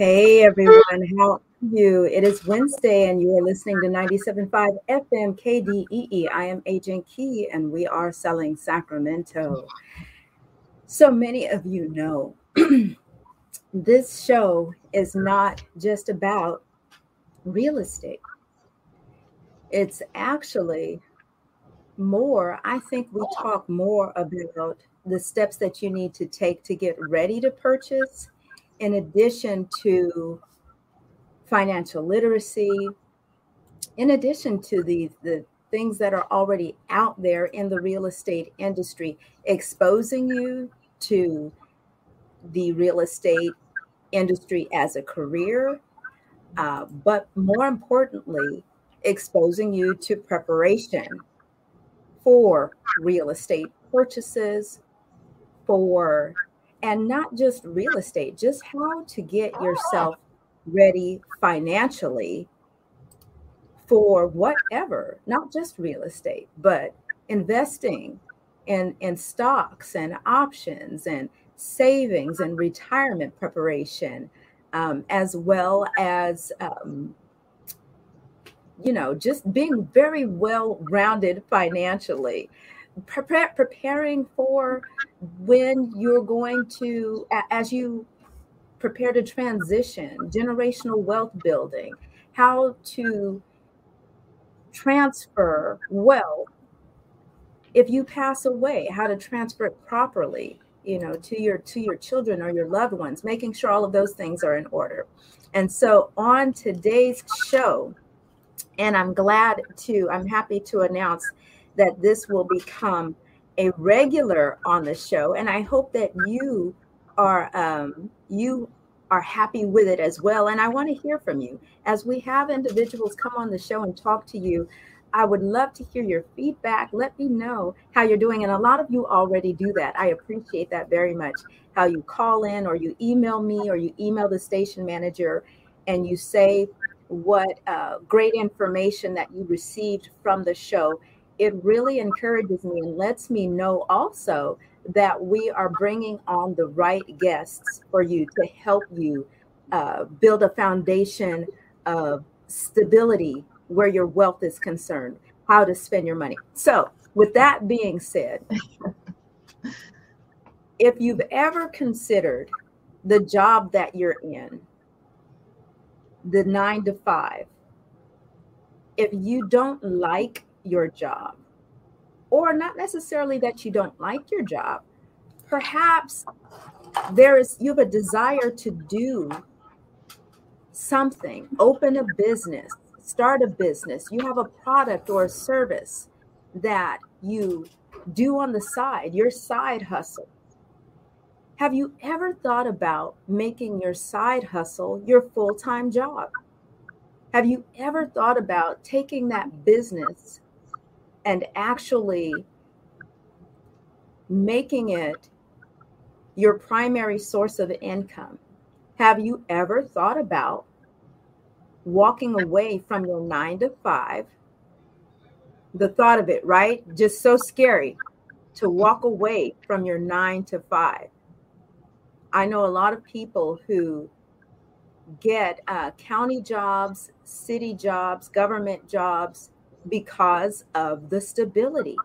Hey everyone, how are you? It is Wednesday and you are listening to 97.5 FM KDEE. I am Agent Key and we are selling Sacramento. So many of you know this show is not just about real estate. It's actually more, I think we talk more about the steps that you need to take to get ready to purchase in addition to financial literacy, in addition to the, the things that are already out there in the real estate industry, exposing you to the real estate industry as a career, uh, but more importantly, exposing you to preparation for real estate purchases, for and not just real estate, just how to get yourself ready financially for whatever, not just real estate, but investing in, in stocks and options and savings and retirement preparation, um, as well as, um, you know, just being very well rounded financially prepare, preparing for when you're going to, as you prepare to transition, generational wealth building, how to transfer wealth if you pass away, how to transfer it properly, you know, to your to your children or your loved ones, making sure all of those things are in order. And so on today's show, and I'm glad to, I'm happy to announce that this will become a regular on the show. And I hope that you are um, you are happy with it as well. And I want to hear from you as we have individuals come on the show and talk to you. I would love to hear your feedback. Let me know how you're doing. And a lot of you already do that. I appreciate that very much. How you call in or you email me or you email the station manager and you say what uh, great information that you received from the show it really encourages me and lets me know also that we are bringing on the right guests for you to help you uh, build a foundation of stability where your wealth is concerned, how to spend your money. So, with that being said, if you've ever considered the job that you're in, the nine to five, if you don't like your job, or not necessarily that you don't like your job. Perhaps there is you have a desire to do something, open a business, start a business. You have a product or a service that you do on the side, your side hustle. Have you ever thought about making your side hustle your full time job? Have you ever thought about taking that business and actually making it your primary source of income. Have you ever thought about walking away from your nine to five? The thought of it, right? Just so scary to walk away from your nine to five. I know a lot of people who get uh, county jobs, city jobs, government jobs, because of the stability.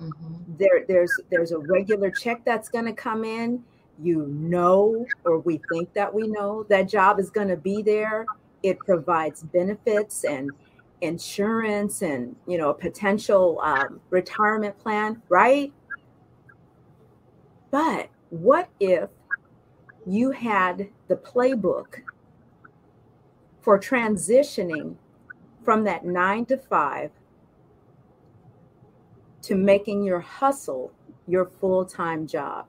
Mm-hmm. There, there's there's a regular check that's going to come in. You know, or we think that we know that job is going to be there. It provides benefits and insurance and you know a potential um, retirement plan, right? But what if you had the playbook for transitioning from that nine to five to making your hustle your full time job,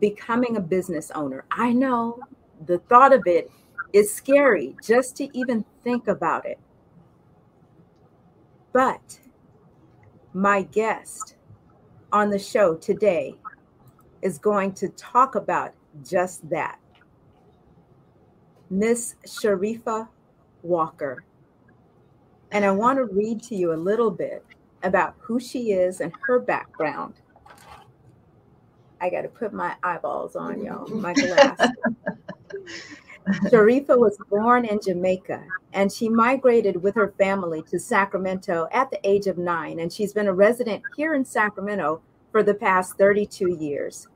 becoming a business owner. I know the thought of it is scary just to even think about it. But my guest on the show today is going to talk about just that. Miss Sharifa Walker. And I want to read to you a little bit about who she is and her background. I got to put my eyeballs on, y'all, my glasses. Sharifa was born in Jamaica and she migrated with her family to Sacramento at the age of nine. And she's been a resident here in Sacramento for the past 32 years.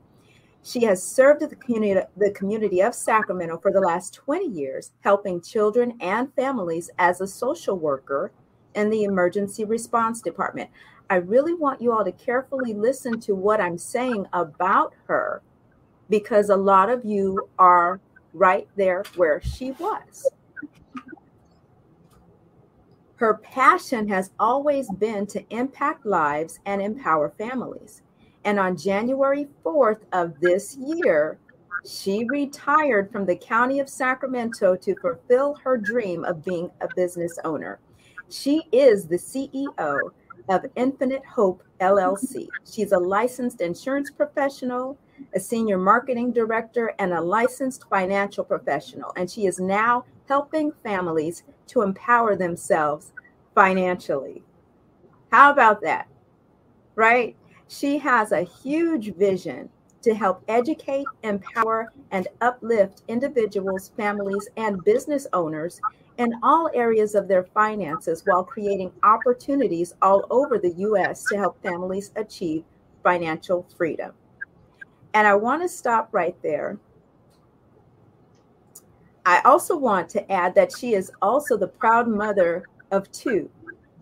She has served the community, the community of Sacramento for the last 20 years, helping children and families as a social worker in the emergency response department. I really want you all to carefully listen to what I'm saying about her because a lot of you are right there where she was. Her passion has always been to impact lives and empower families. And on January 4th of this year, she retired from the county of Sacramento to fulfill her dream of being a business owner. She is the CEO of Infinite Hope LLC. She's a licensed insurance professional, a senior marketing director, and a licensed financial professional. And she is now helping families to empower themselves financially. How about that? Right? She has a huge vision to help educate, empower, and uplift individuals, families, and business owners in all areas of their finances while creating opportunities all over the U.S. to help families achieve financial freedom. And I want to stop right there. I also want to add that she is also the proud mother of two.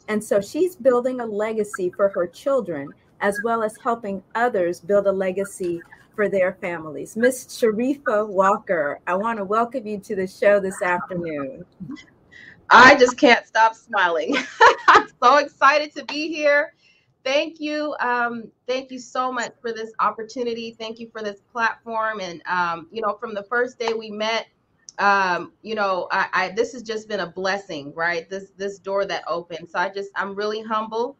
And so she's building a legacy for her children as well as helping others build a legacy for their families. Miss Sharifa Walker, I want to welcome you to the show this afternoon. I just can't stop smiling. I'm so excited to be here. Thank you. Um, thank you so much for this opportunity. Thank you for this platform. And, um, you know, from the first day we met, um, you know, I, I, this has just been a blessing, right? This, this door that opened. So I just, I'm really humble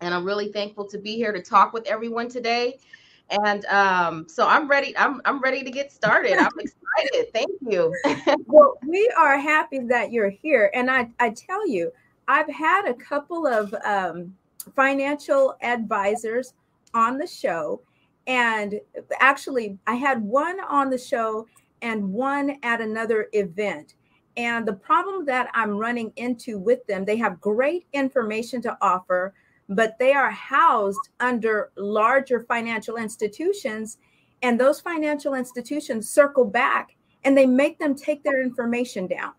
and I'm really thankful to be here to talk with everyone today. And um, so I'm ready. I'm I'm ready to get started. I'm excited. Thank you. well, we are happy that you're here. And I, I tell you, I've had a couple of um, financial advisors on the show. And actually, I had one on the show and one at another event. And the problem that I'm running into with them, they have great information to offer, but they are housed under larger financial institutions. And those financial institutions circle back and they make them take their information down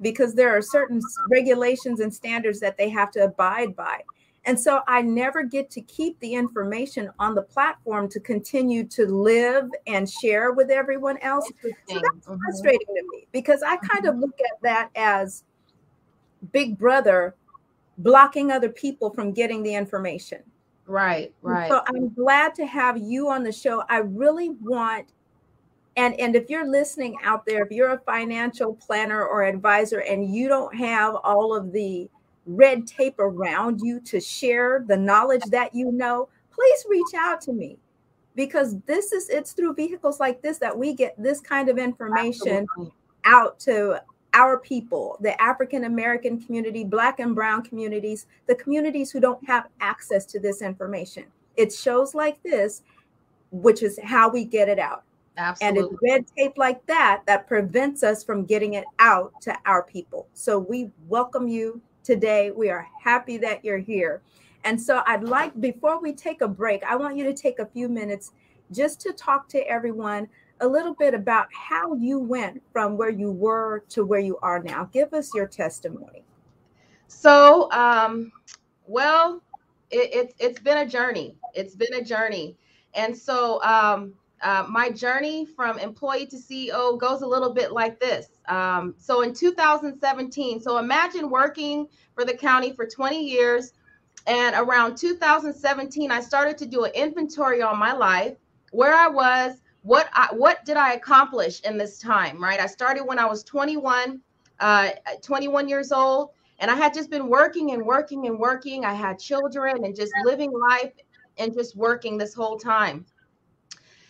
because there are certain regulations and standards that they have to abide by. And so I never get to keep the information on the platform to continue to live and share with everyone else. So that's mm-hmm. frustrating to me because I kind mm-hmm. of look at that as Big Brother blocking other people from getting the information. Right, right. So I'm glad to have you on the show. I really want and and if you're listening out there, if you're a financial planner or advisor and you don't have all of the red tape around you to share the knowledge that you know, please reach out to me because this is it's through vehicles like this that we get this kind of information Absolutely. out to our people, the African American community, Black and Brown communities, the communities who don't have access to this information. It's shows like this, which is how we get it out. Absolutely. And it's red tape like that that prevents us from getting it out to our people. So we welcome you today. We are happy that you're here. And so I'd like, before we take a break, I want you to take a few minutes just to talk to everyone a little bit about how you went from where you were to where you are now. Give us your testimony. So, um, well, it, it, it's been a journey. It's been a journey. And so, um, uh, my journey from employee to CEO goes a little bit like this. Um, so, in 2017, so imagine working for the county for 20 years. And around 2017, I started to do an inventory on my life, where I was, what I, what did I accomplish in this time, right? I started when I was 21, uh, 21 years old, and I had just been working and working and working. I had children and just living life and just working this whole time.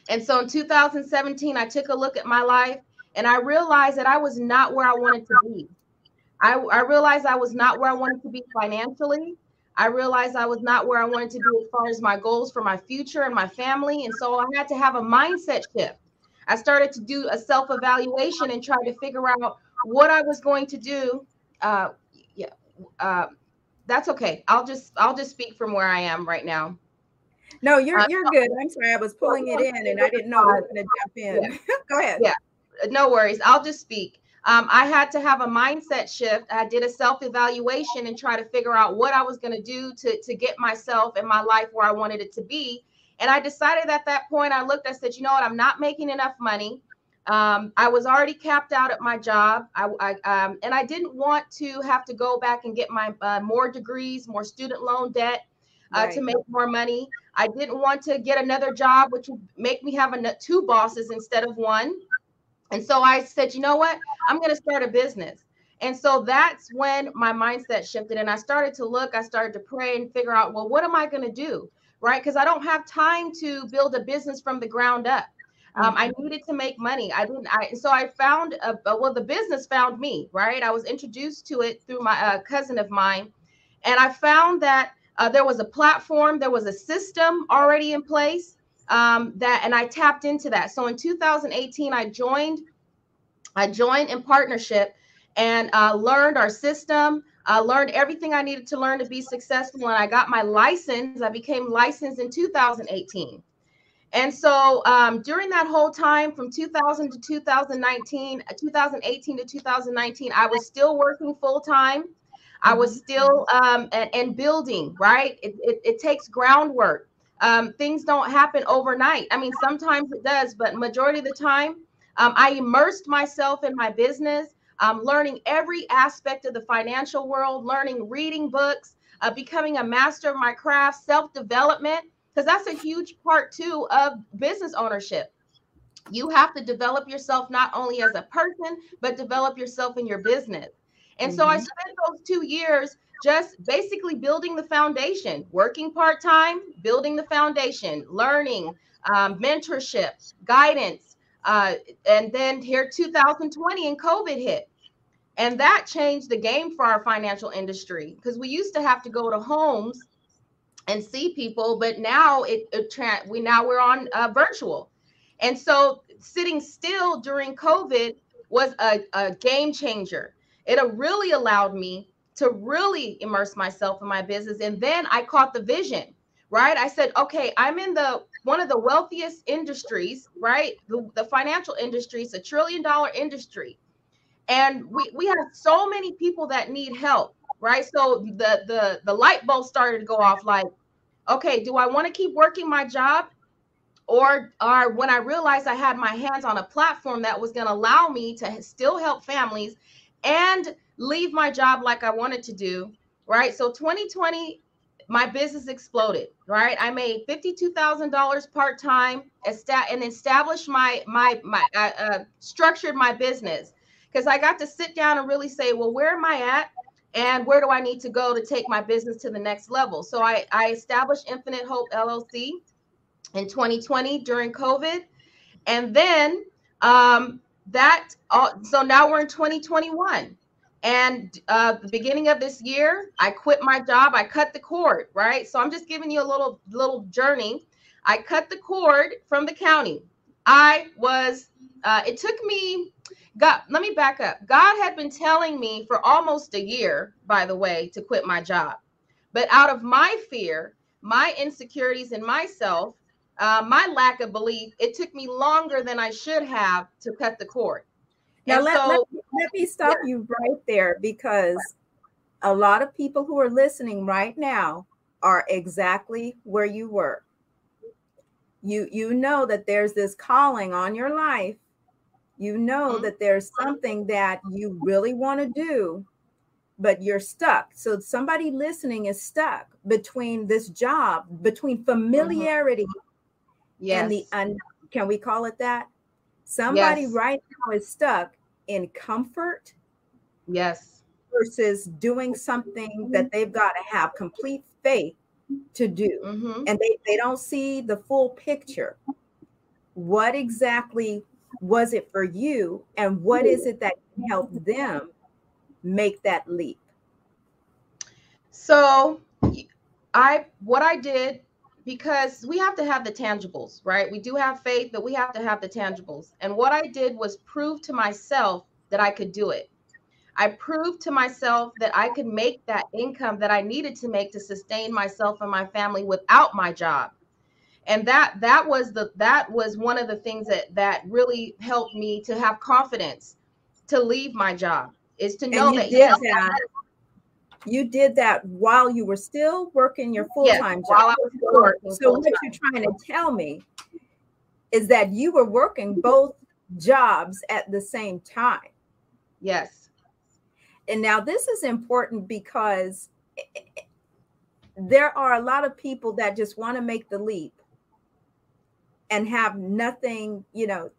And so in 2017, I took a look at my life and I realized that I was not where I wanted to be. I, I realized I was not where I wanted to be financially. I realized I was not where I wanted to be as far as my goals for my future and my family. And so I had to have a mindset shift. I started to do a self evaluation and try to figure out what I was going to do. Uh, yeah, uh, that's okay. I'll just I'll just speak from where I am right now. No, you're uh, you're good. I'm sorry, I was pulling it in and I didn't know I was going to jump in. Yeah. Go ahead. Yeah, no worries. I'll just speak. Um, I had to have a mindset shift. I did a self evaluation and try to figure out what I was going to do to to get myself and my life where I wanted it to be. And I decided at that point, I looked, I said, you know what, I'm not making enough money. Um, I was already capped out at my job, I, I um, and I didn't want to have to go back and get my uh, more degrees, more student loan debt uh, right. to make more money. I didn't want to get another job, which would make me have a, two bosses instead of one. And so I said, you know what? I'm going to start a business. And so that's when my mindset shifted. And I started to look, I started to pray and figure out, well, what am I going to do? Right. Because I don't have time to build a business from the ground up. Um, I mm-hmm. needed to make money. I didn't. I so I found a, well, the business found me. Right. I was introduced to it through my uh, cousin of mine, and I found that uh, there was a platform, there was a system already in place um, that, and I tapped into that. So in 2018, I joined. I joined in partnership and uh, learned our system. I learned everything I needed to learn to be successful, and I got my license. I became licensed in 2018. And so um, during that whole time from 2000 to 2019, uh, 2018 to 2019, I was still working full time. I was still um, and, and building, right? It, it, it takes groundwork. Um, things don't happen overnight. I mean, sometimes it does, but majority of the time, um, I immersed myself in my business, um, learning every aspect of the financial world, learning, reading books, uh, becoming a master of my craft, self development because that's a huge part too of business ownership. You have to develop yourself not only as a person, but develop yourself in your business. And mm-hmm. so I mm-hmm. spent those two years just basically building the foundation, working part time, building the foundation, learning, um, mentorship, guidance. Uh, and then here 2020 and COVID hit. And that changed the game for our financial industry because we used to have to go to homes and see people but now it, it we now we're on uh, virtual and so sitting still during covid was a, a game changer it really allowed me to really immerse myself in my business and then i caught the vision right i said okay i'm in the one of the wealthiest industries right the, the financial industry is a trillion dollar industry and we, we have so many people that need help right? So the the the light bulb started to go off like, okay, do I want to keep working my job? Or, or when I realized I had my hands on a platform that was going to allow me to still help families and leave my job like I wanted to do, right? So 2020, my business exploded, right? I made $52,000 part-time and established my, my, my, uh, uh, structured my business because I got to sit down and really say, well, where am I at? and where do I need to go to take my business to the next level? So I, I established Infinite Hope LLC in 2020 during COVID. And then um, that, uh, so now we're in 2021. And uh, the beginning of this year, I quit my job. I cut the cord, right? So I'm just giving you a little little journey. I cut the cord from the county. I was. Uh, it took me God, let me back up. God had been telling me for almost a year, by the way, to quit my job. But out of my fear, my insecurities in myself, uh, my lack of belief, it took me longer than I should have to cut the cord. Now, let, so, let, let, me stop yeah. you right there because a lot of people who are listening right now are exactly where you were. You you know that there's this calling on your life you know mm-hmm. that there's something that you really want to do but you're stuck so somebody listening is stuck between this job between mm-hmm. familiarity mm-hmm. yes. and the un- can we call it that somebody yes. right now is stuck in comfort yes. versus doing something that they've got to have complete faith to do. Mm-hmm. and they, they don't see the full picture. What exactly was it for you and what is it that can help them make that leap? So i what i did because we have to have the tangibles, right? We do have faith, but we have to have the tangibles. And what I did was prove to myself that I could do it. I proved to myself that I could make that income that I needed to make to sustain myself and my family without my job. And that that was the that was one of the things that that really helped me to have confidence to leave my job is to know that yes. You did that while you were still working your full-time yes, job. so what you're trying to tell me is that you were working both jobs at the same time. Yes. And now this is important because there are a lot of people that just want to make the leap and have nothing, you know,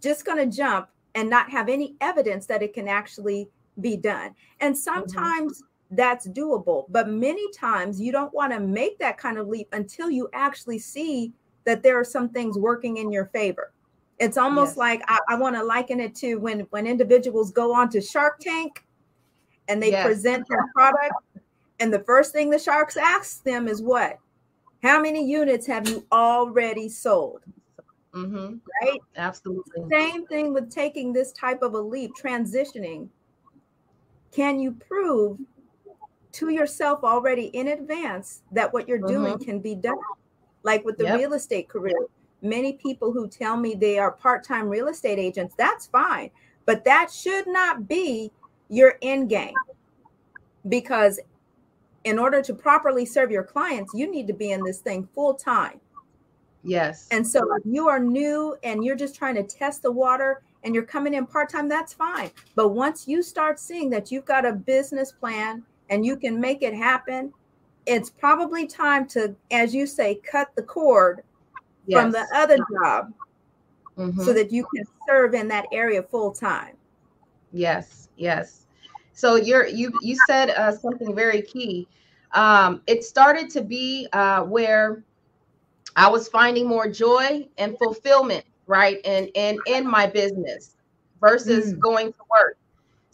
just going to jump and not have any evidence that it can actually be done. And mm-hmm. sometimes mm-hmm. That's doable, but many times you don't want to make that kind of leap until you actually see that there are some things working in your favor. It's almost yes. like I, I want to liken it to when when individuals go on to Shark Tank and they yes. present their product, and the first thing the sharks ask them is what? How many units have you already sold? Mm-hmm. Right? Absolutely. Same thing with taking this type of a leap, transitioning. Can you prove to yourself already in advance that what you're mm-hmm. doing can be done? Like with the yep. real estate career, many people who tell me they are part time real estate agents, that's fine. But that should not be your end game because in order to properly serve your clients, you need to be in this thing full time. Yes. And so if you are new and you're just trying to test the water and you're coming in part time, that's fine. But once you start seeing that you've got a business plan and you can make it happen, it's probably time to, as you say, cut the cord yes. from the other job mm-hmm. so that you can serve in that area full time. Yes, yes. So you're you you said uh, something very key. Um, it started to be uh, where I was finding more joy and fulfillment, right, and and in, my business versus mm. going to work.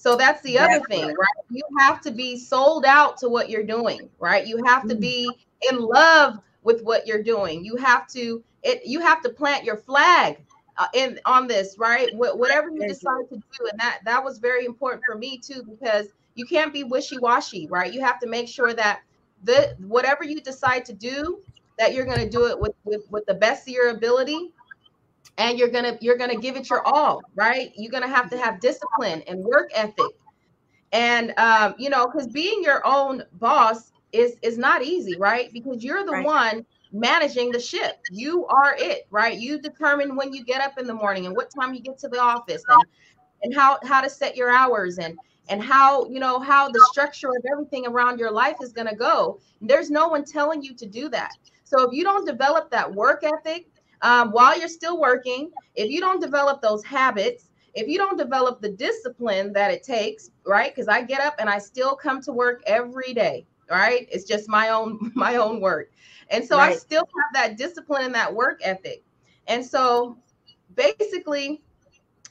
So that's the other thing, right? You have to be sold out to what you're doing, right? You have to mm. be in love with what you're doing. You have to it you have to plant your flag uh, in on this, right? Wh- whatever you decide to do, and that that was very important for me too, because you can't be wishy-washy, right? You have to make sure that the whatever you decide to do, that you're going to do it with, with with the best of your ability, and you're gonna you're gonna give it your all, right? You're gonna have to have discipline and work ethic, and um, you know, because being your own boss is is not easy, right? Because you're the right. one managing the ship. You are it, right? You determine when you get up in the morning and what time you get to the office and and how how to set your hours and and how you know how the structure of everything around your life is going to go. There's no one telling you to do that. So if you don't develop that work ethic um, while you're still working, if you don't develop those habits, if you don't develop the discipline that it takes, right? Because I get up and I still come to work every day, right? It's just my own my own work. And so right. I still have that discipline and that work ethic. And so basically,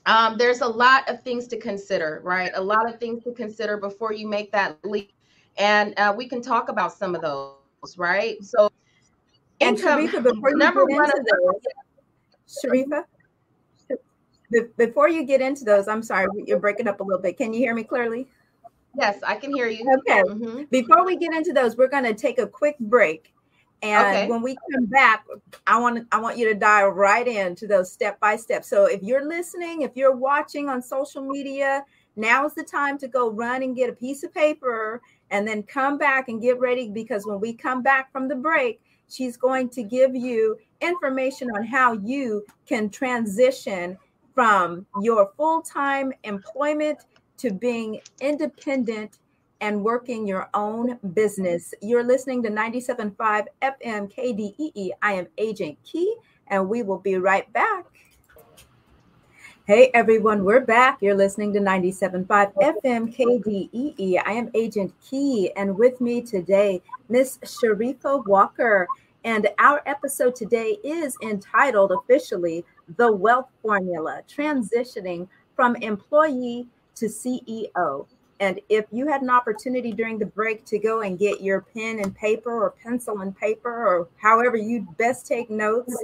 um, there's a lot of things to consider, right? A lot of things to consider before you make that leap. And uh, we can talk about some of those, right? So, and Sharifa, before number one of those, Sharifa, before you get into those, I'm sorry, you're breaking up a little bit. Can you hear me clearly? Yes, I can hear you. Okay. Mm-hmm. Before we get into those, we're going to take a quick break. And okay. when we come back, I want I want you to dive right into those step by step. So if you're listening, if you're watching on social media, now is the time to go run and get a piece of paper and then come back and get ready because when we come back from the break, she's going to give you information on how you can transition from your full-time employment to being independent and working your own business. You're listening to 97.5 FM KDEE. I am Agent Key, and we will be right back. Hey everyone, we're back. You're listening to 97.5 FM KDEE. I am Agent Key, and with me today, Miss Sharifa Walker. And our episode today is entitled officially The Wealth Formula Transitioning from Employee to CEO. And if you had an opportunity during the break to go and get your pen and paper or pencil and paper or however you best take notes,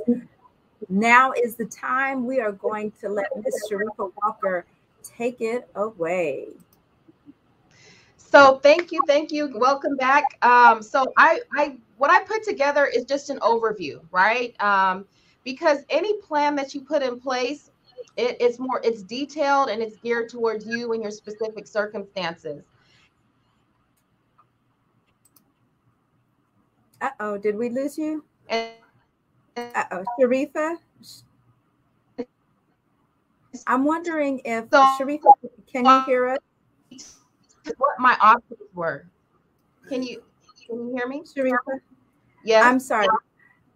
now is the time we are going to let Ms. Sharifa Walker take it away. So thank you, thank you. Welcome back. Um, so I, I, what I put together is just an overview, right? Um, because any plan that you put in place, it, it's more, it's detailed and it's geared towards you and your specific circumstances. Uh oh, did we lose you? Uh Sharifa. I'm wondering if so, Sharifa, can you hear us? What my options were? Can you can you hear me, Sharifa? Yeah. I'm sorry.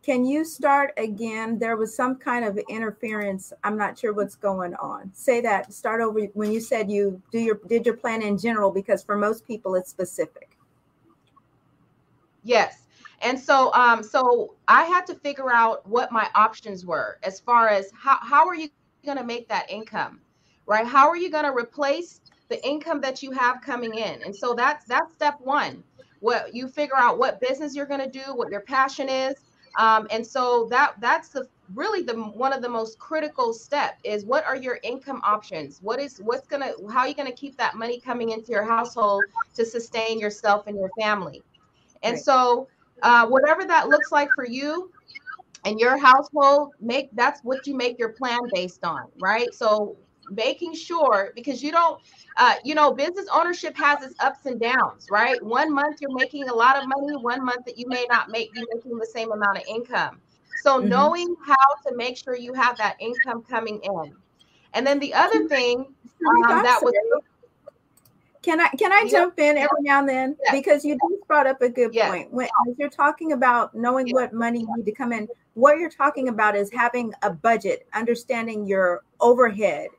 Can you start again? There was some kind of interference. I'm not sure what's going on. Say that. Start over when you said you do your did your plan in general because for most people it's specific. Yes. And so um so I had to figure out what my options were as far as how how are you going to make that income? Right? How are you going to replace the income that you have coming in? And so that's that's step 1. What you figure out what business you're going to do, what your passion is, um, and so that that's the really the one of the most critical step is what are your income options what is what's gonna how are you gonna keep that money coming into your household to sustain yourself and your family and right. so uh, whatever that looks like for you and your household make that's what you make your plan based on right? So making sure because you don't uh, you know business ownership has its ups and downs right? One month you're making a lot of money one month that you may not make be making the same amount of income. So mm-hmm. knowing how to make sure you have that income coming in. And then the other thing um, that was can I can I yeah. jump in every now and then yeah. because you just brought up a good yeah. point. When you're talking about knowing what money you need to come in, what you're talking about is having a budget, understanding your overhead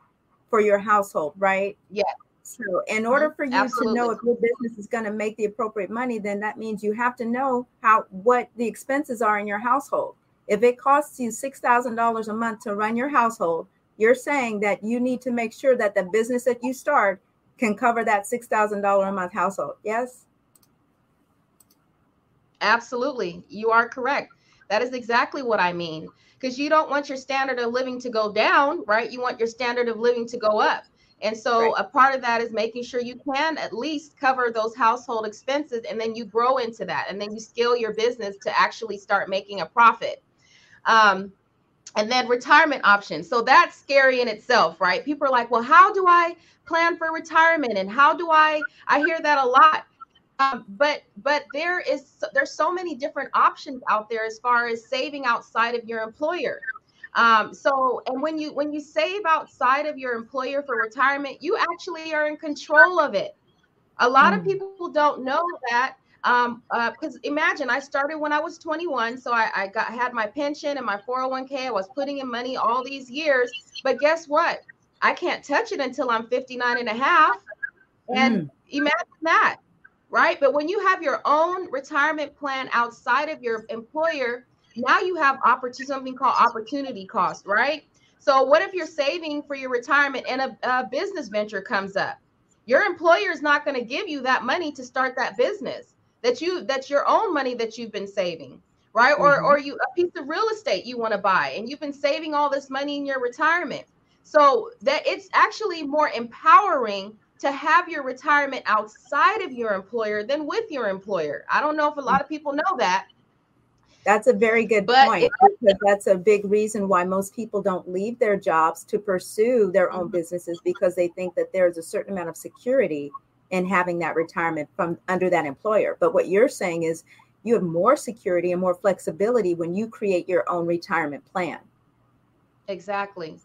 for your household, right? Yeah. So, in order mm-hmm. for you Absolutely. to know if your business is going to make the appropriate money, then that means you have to know how what the expenses are in your household. If it costs you six thousand dollars a month to run your household, you're saying that you need to make sure that the business that you start can cover that six thousand dollar a month household. Yes. Absolutely, you are correct. That is exactly what I mean because you don't want your standard of living to go down, right? You want your standard of living to go up. And so right. a part of that is making sure you can at least cover those household expenses and then you grow into that and then you scale your business to actually start making a profit. Um, and then retirement options. So that's scary in itself, right? People are like, well, how do I plan for retirement? And how do I, I hear that a lot. Um, but but there is there's so many different options out there as far as saving outside of your employer. Um, so and when you when you save outside of your employer for retirement, you actually are in control of it. A lot mm. of people don't know that um because uh, imagine i started when i was 21 so I, I got had my pension and my 401k i was putting in money all these years but guess what i can't touch it until i'm 59 and a half and mm. imagine that right? But when you have your own retirement plan outside of your employer, now you have opportunity something called opportunity cost, right? So what if you're saving for your retirement and a, a business venture comes up? Your employer is not going to give you that money to start that business. That you that's your own money that you've been saving, right? Mm-hmm. Or or you a piece of real estate you want to buy and you've been saving all this money in your retirement. So that it's actually more empowering to have your retirement outside of your employer than with your employer. I don't know if a lot of people know that. That's a very good but point it, because that's a big reason why most people don't leave their jobs to pursue their own mm-hmm. businesses because they think that there's a certain amount of security in having that retirement from under that employer. But what you're saying is you have more security and more flexibility when you create your own retirement plan. Exactly.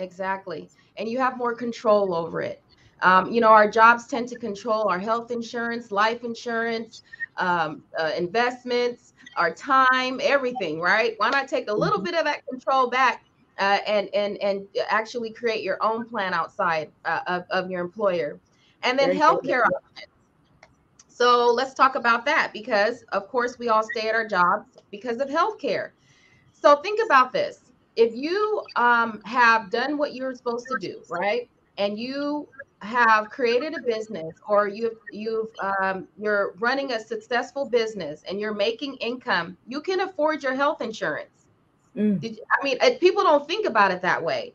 Exactly. And you have more control over it. Um, you know, our jobs tend to control our health insurance, life insurance, um, uh, investments, our time, everything, right? Why not take a little mm-hmm. bit of that control back uh, and and and actually create your own plan outside uh, of, of your employer, and then healthcare options. So let's talk about that because, of course, we all stay at our jobs because of healthcare. So think about this: if you um, have done what you're supposed to do, right, and you have created a business or you've you've um, you're running a successful business and you're making income, you can afford your health insurance. Mm. You, I mean, people don't think about it that way.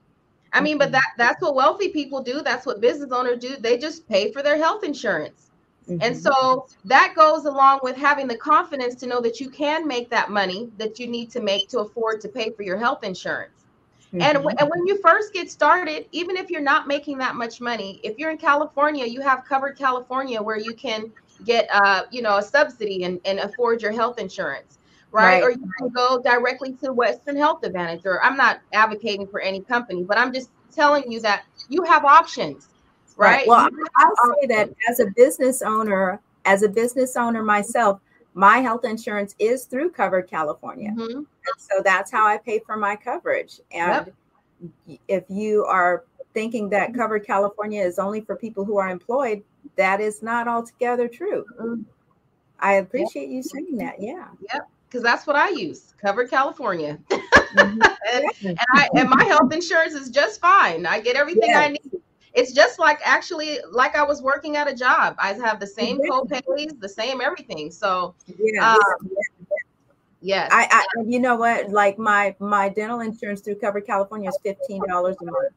I mean, but that that's what wealthy people do. That's what business owners do. They just pay for their health insurance. Mm-hmm. And so that goes along with having the confidence to know that you can make that money that you need to make to afford to pay for your health insurance. Mm-hmm. And, w- and when you first get started, even if you're not making that much money, if you're in California, you have covered California where you can get uh, you know, a subsidy and, and afford your health insurance. Right? right? Or you can go directly to Western Health Advantage. Or I'm not advocating for any company, but I'm just telling you that you have options right? right. Well, I'll say that as a business owner, as a business owner myself, my health insurance is through Covered California. Mm-hmm. so that's how I pay for my coverage. And yep. if you are thinking that Covered California is only for people who are employed, that is not altogether true. Mm-hmm. I appreciate yep. you saying that. Yeah. Yep. Because that's what I use, Covered California. Mm-hmm. and, and, I, and my health insurance is just fine. I get everything yes. I need it's just like actually like I was working at a job. I have the same co-pays, the same everything. So yeah. Um, yes. I, I you know what? Like my my dental insurance through Covered California is fifteen dollars a month.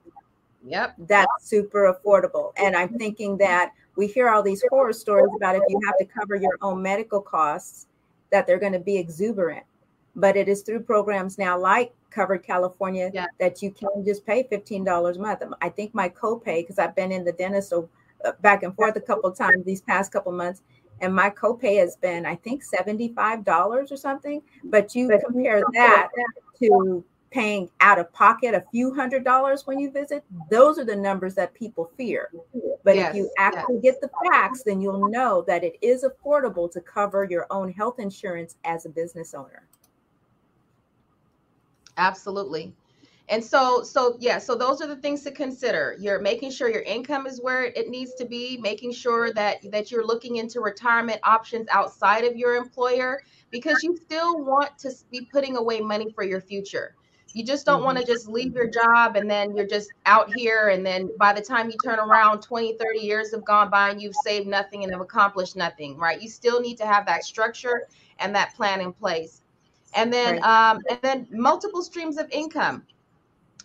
Yep. That's super affordable. And I'm thinking that we hear all these horror stories about if you have to cover your own medical costs, that they're going to be exuberant. But it is through programs now like covered California yeah. that you can just pay $15 a month. I think my copay, because I've been in the dentist so uh, back and forth a couple times these past couple months, and my copay has been, I think, $75 or something. But you but compare that to paying out of pocket a few hundred dollars when you visit, those are the numbers that people fear. But yes, if you actually yes. get the facts, then you'll know that it is affordable to cover your own health insurance as a business owner. Absolutely. And so, so yeah, so those are the things to consider. You're making sure your income is where it needs to be, making sure that that you're looking into retirement options outside of your employer because you still want to be putting away money for your future. You just don't mm-hmm. want to just leave your job and then you're just out here and then by the time you turn around 20, 30 years have gone by and you've saved nothing and have accomplished nothing, right? You still need to have that structure and that plan in place and then right. um, and then multiple streams of income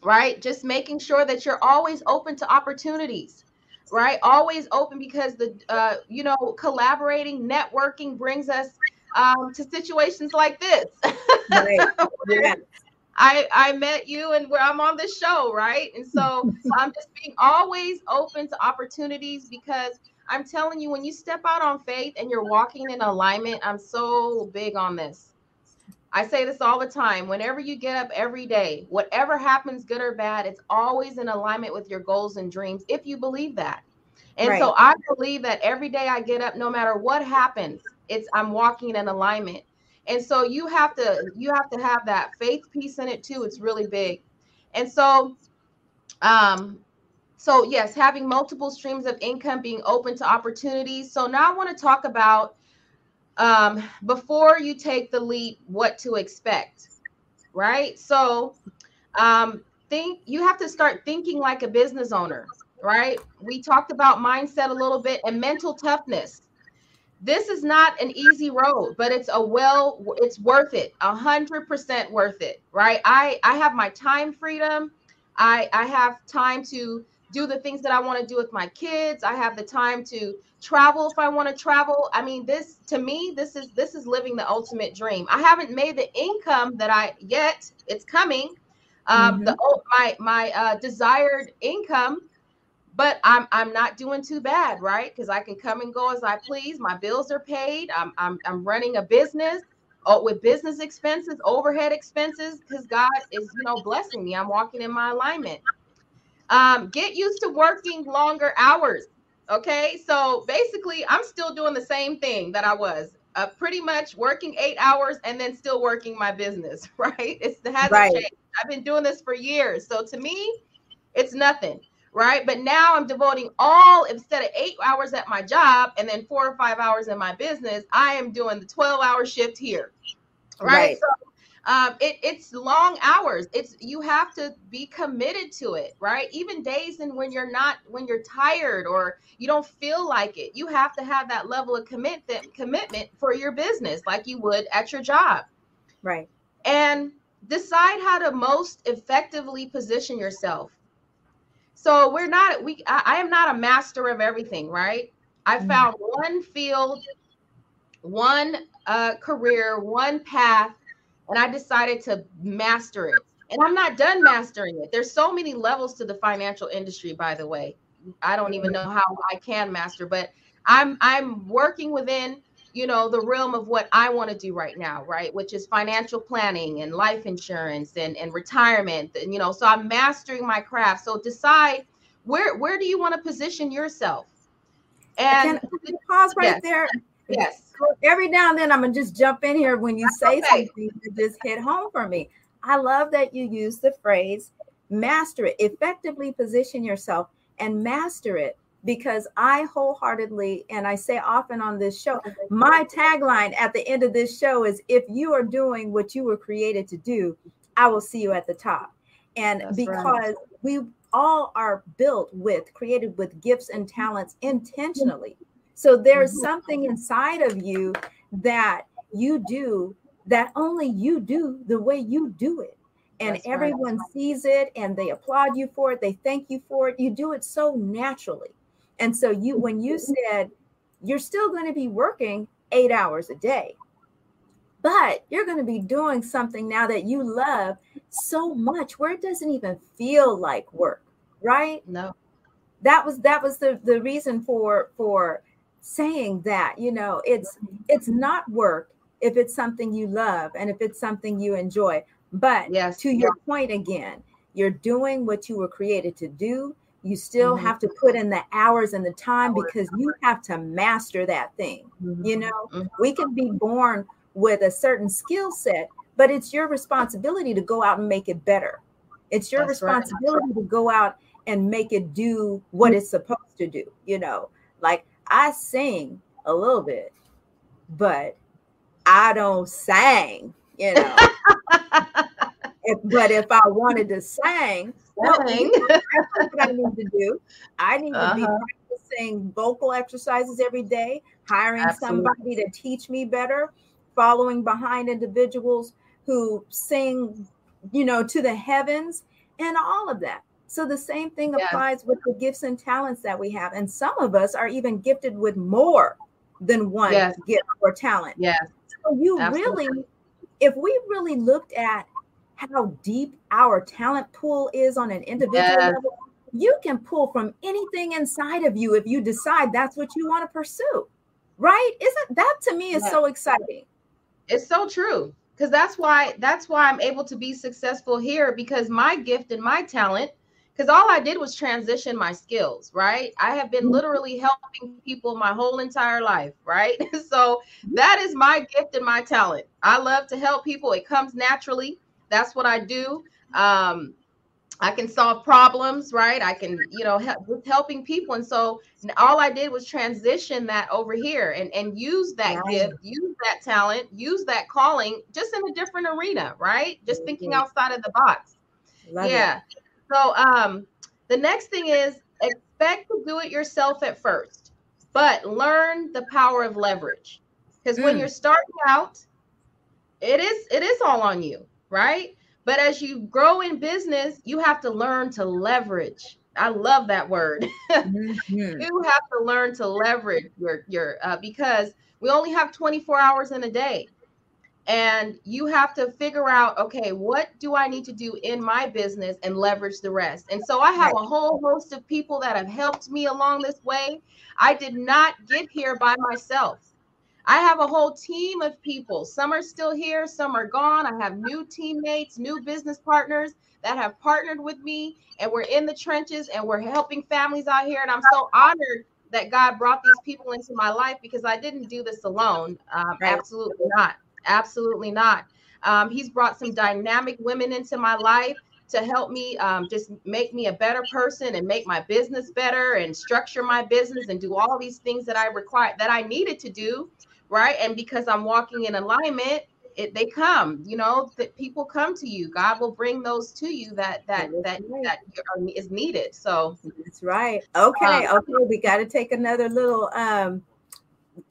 right just making sure that you're always open to opportunities right always open because the uh, you know collaborating networking brings us um, to situations like this right. yeah. I, I met you and where I'm on this show, right? And so I'm just being always open to opportunities because I'm telling you, when you step out on faith and you're walking in alignment, I'm so big on this I say this all the time. Whenever you get up every day, whatever happens, good or bad, it's always in alignment with your goals and dreams if you believe that. And right. so I believe that every day I get up, no matter what happens, it's I'm walking in alignment. And so you have to you have to have that faith piece in it too. It's really big. And so um so yes, having multiple streams of income, being open to opportunities. So now I want to talk about um, before you take the leap, what to expect, right? So, um, think you have to start thinking like a business owner, right? We talked about mindset a little bit and mental toughness. This is not an easy road, but it's a well, it's worth it, a hundred percent worth it, right? I I have my time freedom. I I have time to do the things that I want to do with my kids. I have the time to travel if I want to travel. I mean, this to me, this is this is living the ultimate dream. I haven't made the income that I yet. It's coming. Um, mm-hmm. the my my uh, desired income, but I'm I'm not doing too bad, right? Because I can come and go as I please. My bills are paid. I'm I'm I'm running a business. Oh, with business expenses, overhead expenses, because God is, you know, blessing me. I'm walking in my alignment. Um, get used to working longer hours. Okay. So basically, I'm still doing the same thing that I was. Uh, pretty much working eight hours and then still working my business, right? It's, it hasn't right. changed. I've been doing this for years. So to me, it's nothing, right? But now I'm devoting all, instead of eight hours at my job and then four or five hours in my business, I am doing the 12 hour shift here, right? right. So um, it, it's long hours. It's you have to be committed to it right? Even days and when you're not when you're tired or you don't feel like it you have to have that level of commitment commitment for your business like you would at your job. Right. And decide how to most effectively position yourself. So we're not we i, I am not a master of everything right? I mm-hmm. found one field one uh, career one path and I decided to master it. And I'm not done mastering it. There's so many levels to the financial industry, by the way. I don't even know how I can master, but I'm I'm working within you know the realm of what I want to do right now, right? Which is financial planning and life insurance and, and retirement. And you know, so I'm mastering my craft. So decide where where do you want to position yourself? And pause right yes. there. Yes every now and then I'm gonna just jump in here when you say okay. something that just hit home for me. I love that you use the phrase master it, effectively position yourself and master it because I wholeheartedly, and I say often on this show, my tagline at the end of this show is if you are doing what you were created to do, I will see you at the top. And That's because right. we all are built with, created with gifts and talents intentionally. So there's mm-hmm. something inside of you that you do that only you do the way you do it. And That's everyone right. sees it and they applaud you for it. They thank you for it. You do it so naturally. And so you when you mm-hmm. said you're still going to be working 8 hours a day, but you're going to be doing something now that you love so much where it doesn't even feel like work, right? No. That was that was the the reason for for saying that you know it's it's not work if it's something you love and if it's something you enjoy but yes to your point again you're doing what you were created to do you still mm-hmm. have to put in the hours and the time because you have to master that thing mm-hmm. you know mm-hmm. we can be born with a certain skill set but it's your responsibility to go out and make it better it's your That's responsibility right. to go out and make it do what it's supposed to do you know like I sing a little bit, but I don't sing, you know. if, but if I wanted to sing, well, that's what I need to do. I need uh-huh. to be uh-huh. practicing vocal exercises every day, hiring Absolutely. somebody to teach me better, following behind individuals who sing, you know, to the heavens and all of that. So the same thing yeah. applies with the gifts and talents that we have. And some of us are even gifted with more than one yes. gift or talent. Yes. So you Absolutely. really, if we really looked at how deep our talent pool is on an individual yes. level, you can pull from anything inside of you if you decide that's what you want to pursue. Right? Isn't that to me is yes. so exciting? It's so true. Because that's why that's why I'm able to be successful here because my gift and my talent because all I did was transition my skills, right? I have been mm-hmm. literally helping people my whole entire life, right? so that is my gift and my talent. I love to help people. It comes naturally. That's what I do. Um, I can solve problems, right? I can, you know, help with helping people. And so all I did was transition that over here and, and use that right. gift, use that talent, use that calling just in a different arena, right? Just thinking outside of the box. Love yeah. It. So um, the next thing is expect to do it yourself at first, but learn the power of leverage. Because mm. when you're starting out, it is it is all on you, right? But as you grow in business, you have to learn to leverage. I love that word. Mm-hmm. you have to learn to leverage your your uh, because we only have 24 hours in a day and you have to figure out okay what do i need to do in my business and leverage the rest? And so i have a whole host of people that have helped me along this way. I did not get here by myself. I have a whole team of people. Some are still here some are gone. I have new teammates new business partners that have partnered with me and we're in the trenches and we're helping families out here. And i'm so honored that god brought these people into my life because i didn't do this alone. Um, absolutely not Absolutely not. Um, he's brought some dynamic women into my life to help me um, just make me a better person and make my business better and structure my business and do all these things that I require that I needed to do, right? And because I'm walking in alignment, it they come you know that people come to you god will bring those to you that that that right. that is needed so that's right okay um, okay we got to take another little um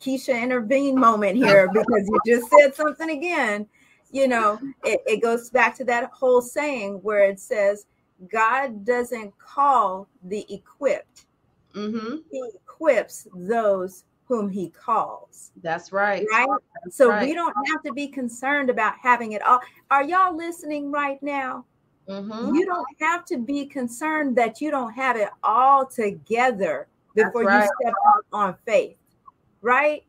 keisha intervene moment here because you just said something again you know it, it goes back to that whole saying where it says god doesn't call the equipped mm-hmm. he equips those whom he calls. That's right. Right. That's so right. we don't have to be concerned about having it all. Are y'all listening right now? Mm-hmm. You don't have to be concerned that you don't have it all together before right. you step out on faith. Right?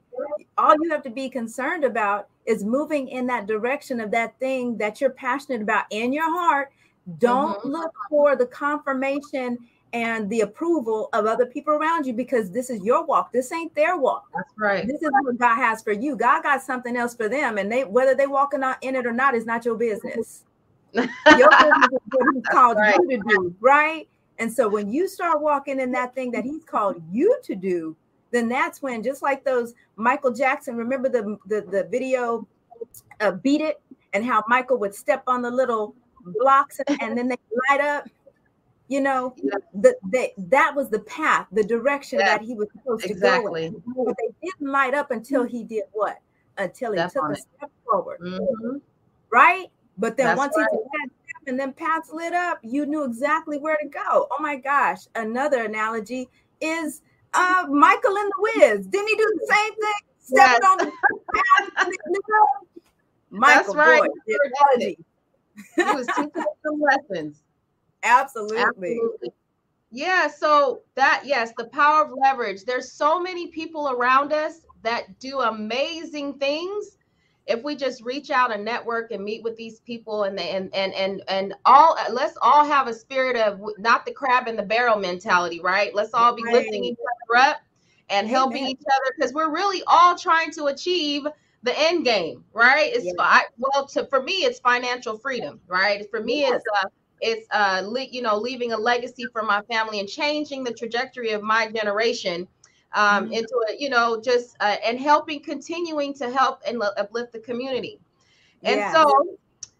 All you have to be concerned about is moving in that direction of that thing that you're passionate about in your heart. Don't mm-hmm. look for the confirmation and the approval of other people around you because this is your walk. This ain't their walk. That's right. This is what God has for you. God got something else for them, and they whether they walking in it or not is not your business. your business is what He's called right. you to do, right? And so when you start walking in that thing that He's called you to do, then that's when, just like those Michael Jackson, remember the the, the video, uh, "Beat It," and how Michael would step on the little blocks and, and then they light up you know yeah. the, the, that was the path the direction yeah. that he was supposed exactly. to go in. but they didn't light up until he did what until he step took a step forward mm-hmm. right but then That's once right. he took that step and then paths lit up you knew exactly where to go oh my gosh another analogy is uh michael in the wiz didn't he do the same thing stepping yes. on the path michael That's right. Boy, he was teaching some lessons Absolutely. Absolutely. Yeah, so that yes, the power of leverage. There's so many people around us that do amazing things. If we just reach out and network and meet with these people and they, and and and and all let's all have a spirit of not the crab in the barrel mentality, right? Let's all be right. lifting each other up and helping each other because we're really all trying to achieve the end game, right? It's yeah. well to for me it's financial freedom, right? For me yes. it's uh, it's uh le- you know leaving a legacy for my family and changing the trajectory of my generation um, mm-hmm. into a you know just uh, and helping continuing to help and uplift the community and yeah. so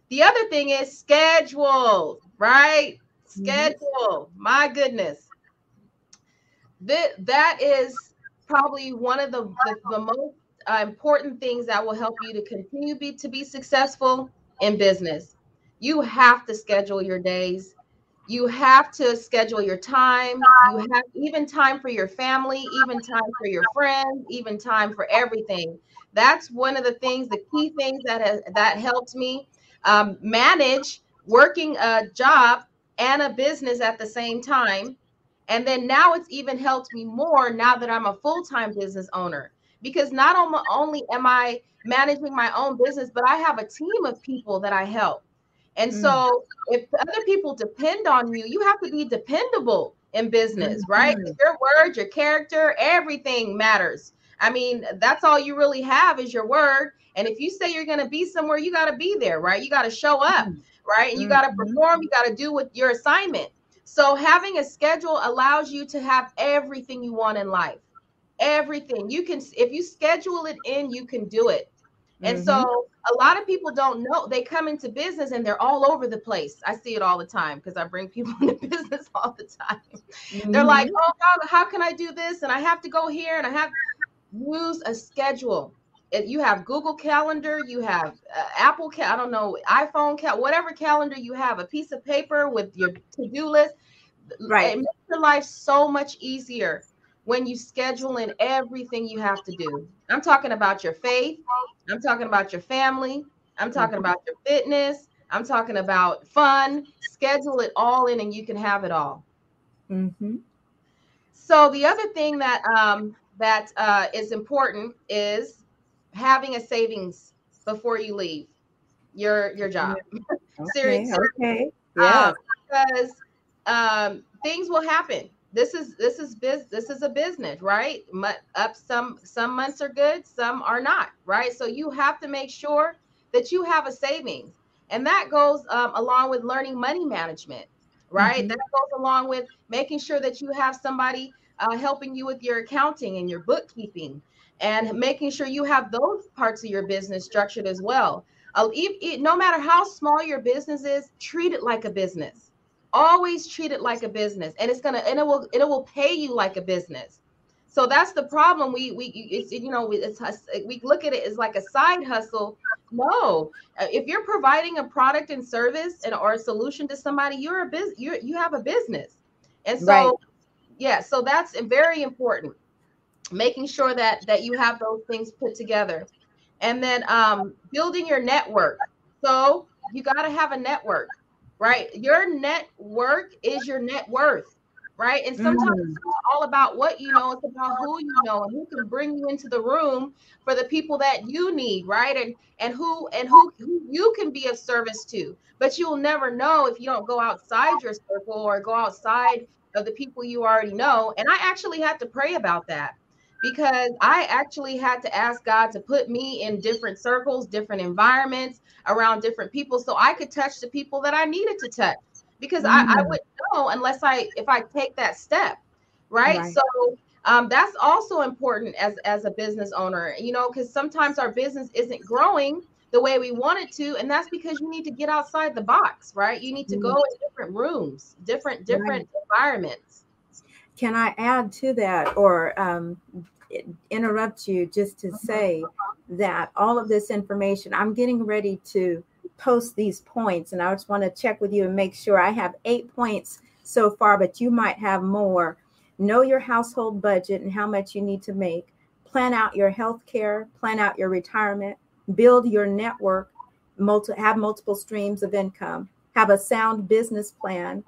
the other thing is schedule right mm-hmm. schedule mm-hmm. my goodness that that is probably one of the the, the most uh, important things that will help you to continue be to be successful in business you have to schedule your days you have to schedule your time. You have even time for your family even time for your friends even time for everything. That's one of the things the key things that has that helped me um, manage working a job and a business at the same time. And then now it's even helped me more now that i'm a full-time business owner because not only am i managing my own business but i have a team of people that i help and mm. so if other people depend on you, you have to be dependable in business, mm-hmm. right? Your word, your character, everything matters. I mean, that's all you really have is your word. And if you say you're going to be somewhere, you got to be there, right? You got to show up, mm. right? And you got to mm-hmm. perform, you got to do with your assignment. So having a schedule allows you to have everything you want in life. Everything. You can if you schedule it in, you can do it. And mm-hmm. so a lot of people don't know they come into business and they're all over the place. I see it all the time because I bring people into business all the time. Mm-hmm. They're like, mm-hmm. oh, how, how can I do this? And I have to go here and I have use a schedule. If you have Google Calendar, you have uh, Apple, Cal- I don't know, iPhone, cal- whatever calendar you have, a piece of paper with your to-do list. Right. It makes your life so much easier when you schedule in everything you have to do. I'm talking about your faith. I'm talking about your family. I'm talking about your fitness. I'm talking about fun. Schedule it all in and you can have it all. Mm-hmm. So the other thing that um, that uh, is important is having a savings before you leave your your job. Okay, Seriously. Okay. Yeah. Um, because um, things will happen this is this is biz this is a business right? Up some some months are good some are not right? So you have to make sure that you have a savings. And that goes um, along with learning money management right? Mm-hmm. that goes along with making sure that you have somebody uh, helping you with your accounting and your bookkeeping and making sure you have those parts of your business structured as well. Uh, no matter how small your business is, treat it like a business. Always treat it like a business, and it's gonna and it will it will pay you like a business. So that's the problem. We we it's you know it's we look at it as like a side hustle. No, uh, if you're providing a product and service and or a solution to somebody, you're a business. You you have a business, and so right. yeah, so that's very important. Making sure that that you have those things put together, and then um, building your network. So you got to have a network, right? Your network is your net worth right? And sometimes mm. it's all about what you know, it's about who you know and who can bring you into the room for the people that you need, right? And and who and who, who you can be of service to. But you'll never know if you don't go outside your circle or go outside of the people you already know. And I actually had to pray about that because I actually had to ask God to put me in different circles, different environments, around different people so I could touch the people that I needed to touch because mm-hmm. I, I mm. wouldn't know unless I if I take that step, right? right. So um, that's also important as as a business owner, you know, because sometimes our business isn't growing the way we want it to, and that's because you need to get outside the box, right? You need to go mm-hmm. in different rooms, different different right. environments. Can I add to that, or um, interrupt you just to uh-huh. say that all of this information I'm getting ready to post these points, and I just want to check with you and make sure I have eight points so far, but you might have more. Know your household budget and how much you need to make. Plan out your health care, plan out your retirement, build your network, multi- have multiple streams of income, have a sound business plan.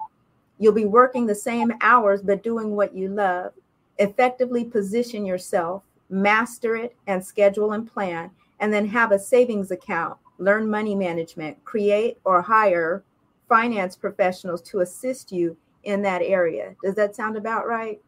You'll be working the same hours, but doing what you love. Effectively position yourself, master it, and schedule and plan, and then have a savings account learn money management, create or hire finance professionals to assist you in that area. Does that sound about right?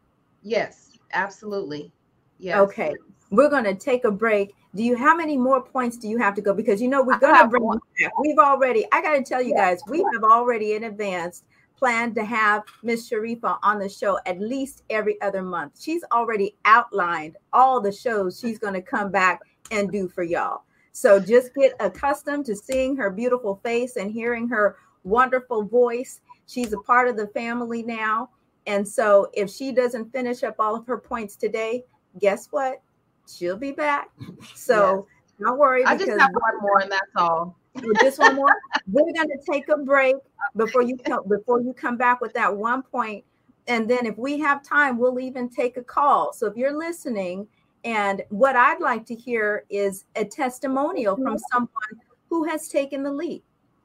Yes, absolutely. Yes. Okay. We're going to take a break. Do you how many more points do you have to go because you know we're going to bring back. We've already I got to tell you guys, we have already in advance planned to have Miss Sharifa on the show at least every other month. She's already outlined all the shows she's going to come back and do for y'all. So just get accustomed to seeing her beautiful face and hearing her wonderful voice. She's a part of the family now. And so if she doesn't finish up all of her points today, guess what? She'll be back. So yes. don't worry. I just have one more, and that's all. Just one more. We're going to take a break before you come before you come back with that one point. And then if we have time, we'll even take a call. So if you're listening and what I'd like to hear is a testimonial from someone who has taken the leap.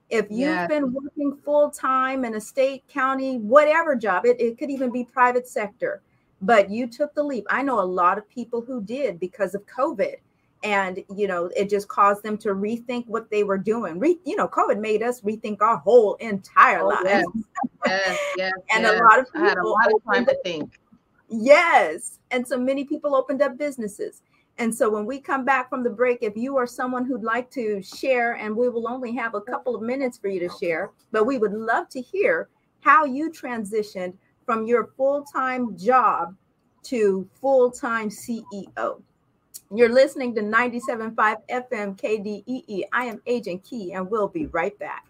If you've yes. been working full time in a state, county, whatever job, it, it could even be private sector, but you took the leap. I know a lot of people who did because of COVID. And you know, it just caused them to rethink what they were doing. Re, you know, COVID made us rethink our whole entire oh, lives. Yes, yes, yes and yes. a lot of people I had a lot of time to think Yes. And so many people opened up businesses. And so when we come back from the break, if you are someone who'd like to share, and we will only have a couple of minutes for you to share, but we would love to hear how you transitioned from your full time job to full time CEO. You're listening to 97.5 FM KDEE. I am Agent Key, and we'll be right back.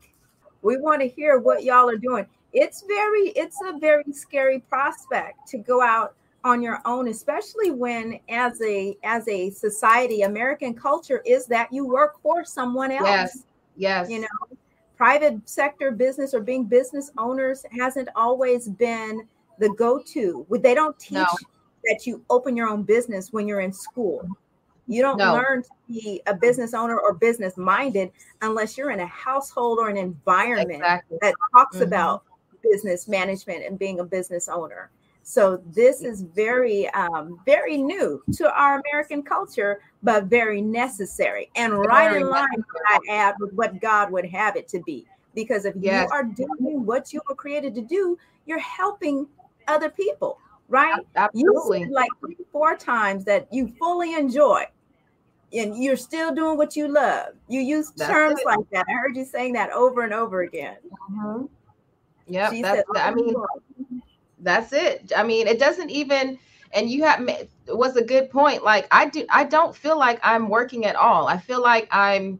We want to hear what y'all are doing it's very it's a very scary prospect to go out on your own especially when as a as a society american culture is that you work for someone else yes yes you know private sector business or being business owners hasn't always been the go-to they don't teach no. that you open your own business when you're in school you don't no. learn to be a business owner or business minded unless you're in a household or an environment exactly. that talks mm-hmm. about business management and being a business owner. So this is very, um, very new to our American culture, but very necessary and right in line, I add, with what God would have it to be. Because if yes. you are doing what you were created to do, you're helping other people, right? Absolutely. You like three, four times that you fully enjoy, and you're still doing what you love. You use That's terms it. like that. I heard you saying that over and over again. Mm-hmm. Yeah, that's I mean that's it. I mean, it doesn't even and you have was a good point. Like I do I don't feel like I'm working at all. I feel like I'm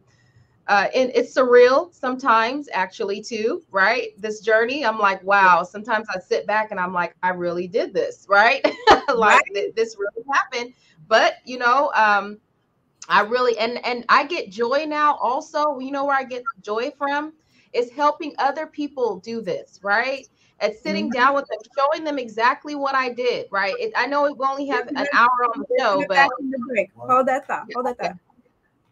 uh, and it's surreal sometimes, actually, too, right? This journey, I'm like, wow. Sometimes I sit back and I'm like, I really did this, right? like right. Th- this really happened. But you know, um, I really and and I get joy now. Also, you know where I get joy from is helping other people do this, right? At sitting mm-hmm. down with them, showing them exactly what I did, right? It, I know we only have an hour on the show, but hold that thought. Hold that thought.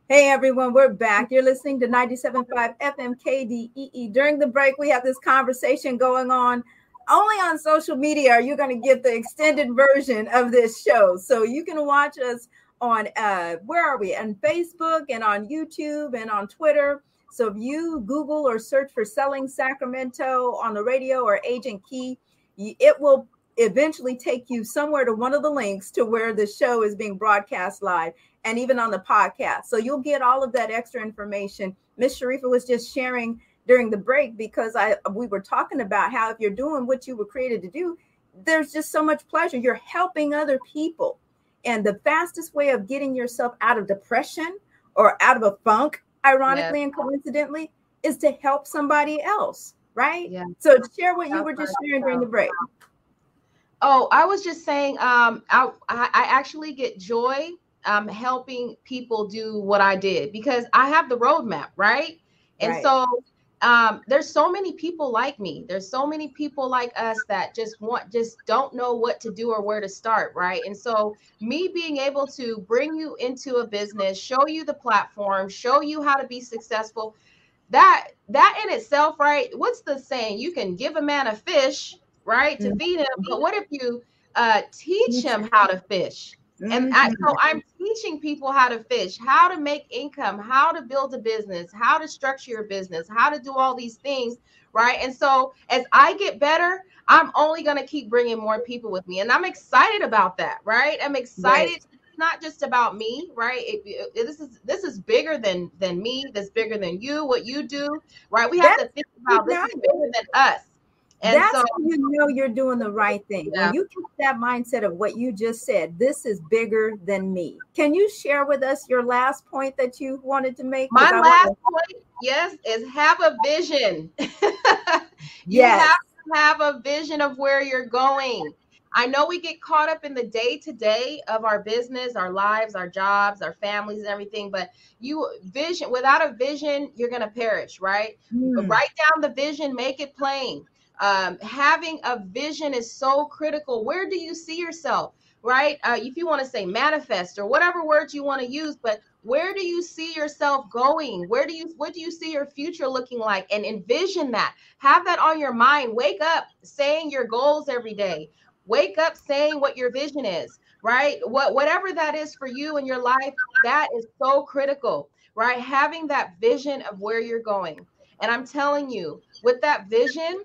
Hey everyone, we're back. You're listening to 97.5 FM KDEE. During the break, we have this conversation going on. Only on social media are you going to get the extended version of this show. So you can watch us on uh where are we? On Facebook and on YouTube and on Twitter. So if you Google or search for Selling Sacramento on the radio or Agent Key, it will eventually take you somewhere to one of the links to where the show is being broadcast live and even on the podcast. So you'll get all of that extra information. Miss Sharifa was just sharing during the break because I we were talking about how if you're doing what you were created to do, there's just so much pleasure. You're helping other people. And the fastest way of getting yourself out of depression or out of a funk, ironically and coincidentally, is to help somebody else, right? Yeah. So share what you were just sharing during the break. Oh, I was just saying, um, I, I actually get joy um, helping people do what I did because I have the roadmap, right? And right. so um, there's so many people like me. There's so many people like us that just want, just don't know what to do or where to start, right? And so me being able to bring you into a business, show you the platform, show you how to be successful, that that in itself, right? What's the saying? You can give a man a fish, right, to mm-hmm. feed him, but what if you uh, teach him how to fish? And I, so mm-hmm. I'm teaching people how to fish, how to make income, how to build a business, how to structure your business, how to do all these things, right? And so as I get better, I'm only going to keep bringing more people with me, and I'm excited about that, right? I'm excited. Right. It's not just about me, right? It, it, this is this is bigger than than me. That's bigger than you. What you do, right? We have to think about this is bigger than us and That's so, when you know you're doing the right thing. Yeah. When you keep that mindset of what you just said, this is bigger than me. Can you share with us your last point that you wanted to make? My last to- point, yes, is have a vision. you yes. have to have a vision of where you're going. I know we get caught up in the day to day of our business, our lives, our jobs, our families, and everything. But you vision without a vision, you're going to perish, right? Mm. Write down the vision, make it plain um, having a vision is so critical. Where do you see yourself? Right? Uh, if you want to say manifest or whatever words you want to use, but where do you see yourself going? Where do you what do you see your future looking like? And envision that. Have that on your mind. Wake up saying your goals every day. Wake up saying what your vision is, right? What whatever that is for you in your life, that is so critical, right? Having that vision of where you're going. And I'm telling you, with that vision,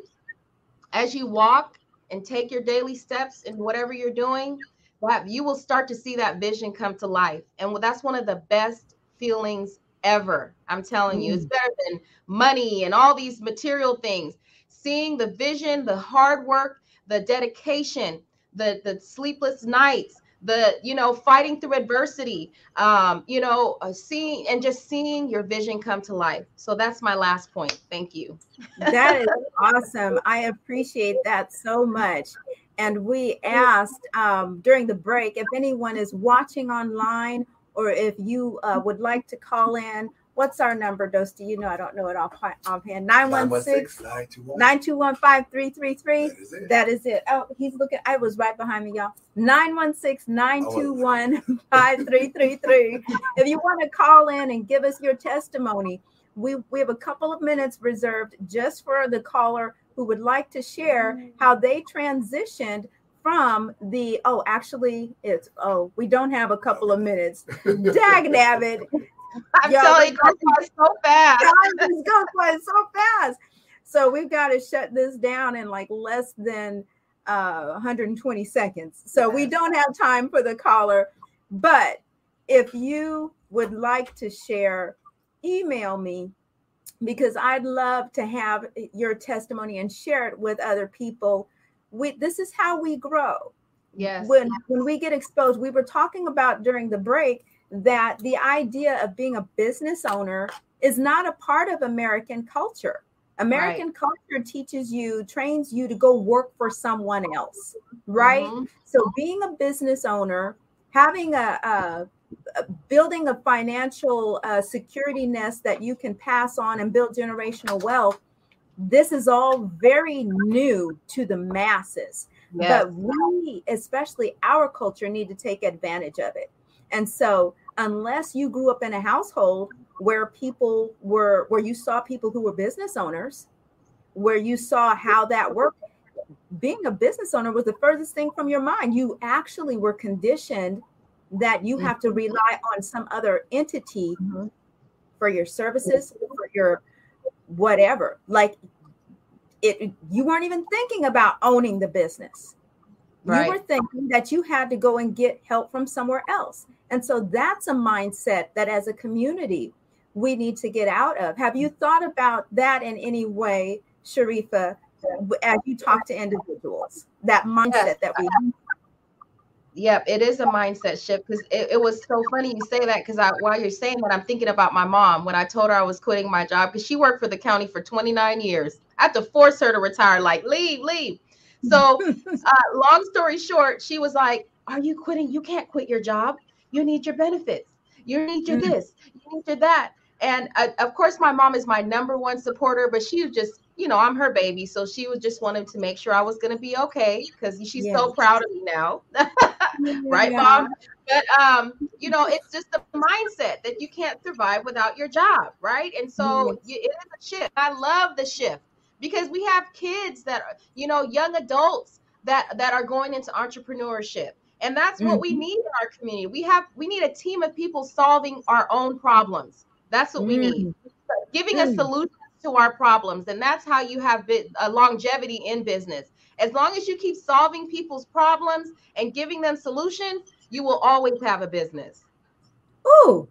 as you walk and take your daily steps in whatever you're doing, that you will start to see that vision come to life. And that's one of the best feelings ever. I'm telling you, it's mm. better than money and all these material things. Seeing the vision, the hard work, the dedication, the the sleepless nights, the you know fighting through adversity um you know uh, seeing and just seeing your vision come to life. So that's my last point. Thank you. That is awesome. I appreciate that so much. And we asked um, during the break if anyone is watching online or if you uh, would like to call in What's our number, Dosti? You know, I don't know it off offhand. 916 921 5333. That is it. Oh, he's looking. I was right behind me, y'all. 916 921 5333. If you want to call in and give us your testimony, we, we have a couple of minutes reserved just for the caller who would like to share mm-hmm. how they transitioned from the oh actually it's oh we don't have a couple of minutes dag nabbit I'm Yo, telling you, it goes so fast. It's going by so fast. So we've got to shut this down in like less than uh, 120 seconds. So we don't have time for the caller. But if you would like to share, email me because I'd love to have your testimony and share it with other people. We, this is how we grow. Yes. When when we get exposed, we were talking about during the break that the idea of being a business owner is not a part of American culture. American right. culture teaches you, trains you to go work for someone else, right? Mm-hmm. So being a business owner, having a, a, a building a financial uh, security nest that you can pass on and build generational wealth, this is all very new to the masses. Yes. But we, especially our culture, need to take advantage of it. And so, unless you grew up in a household where people were where you saw people who were business owners where you saw how that worked being a business owner was the furthest thing from your mind you actually were conditioned that you have to mm-hmm. rely on some other entity mm-hmm. for your services for your whatever like it you weren't even thinking about owning the business right. you were thinking that you had to go and get help from somewhere else and so that's a mindset that as a community we need to get out of. Have you thought about that in any way, Sharifa, as you talk to individuals? That mindset yes. that we have? Yep, it is a mindset shift because it, it, was so funny you say that because while you're saying that, I'm thinking about my mom when I told her I was quitting my job because she worked for the county for 29 years. I had to force her to retire, like, leave, leave. So, uh, long story short, she was like, Are you quitting? You can't quit your job. You need your benefits. You need your mm-hmm. this. You need your that. And uh, of course, my mom is my number one supporter, but she was just, you know, I'm her baby. So she was just wanting to make sure I was going to be okay because she's yes. so proud of me now. right, yeah. mom? But, um, you know, it's just the mindset that you can't survive without your job. Right. And so it is a shift. I love the shift because we have kids that, are, you know, young adults that, that are going into entrepreneurship and that's what mm-hmm. we need in our community we have we need a team of people solving our own problems that's what we mm. need. Giving mm. us solutions to our problems. And that's how you have a longevity in business. As long as you keep solving people's problems and giving them solutions, you will always have a business. Ooh,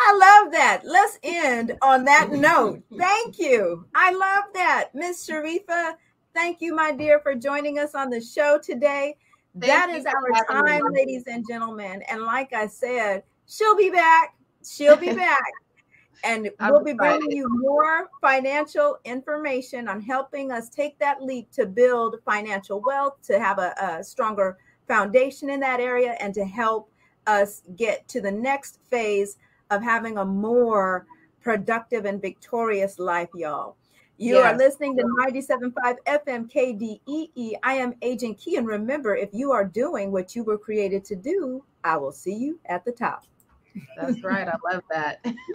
I love that. Let's end on that note. Thank you. I love that. Miss Sharifa, thank you, my dear, for joining us on the show today. Thank that is our time, me. ladies and gentlemen. And like I said, she'll be back. She'll be back. And I'm we'll be excited. bringing you more financial information on helping us take that leap to build financial wealth, to have a, a stronger foundation in that area, and to help us get to the next phase of having a more productive and victorious life, y'all. You yes. are listening to 97.5 FM KDEE. I am Agent Key. And remember, if you are doing what you were created to do, I will see you at the top. That's right. I love that.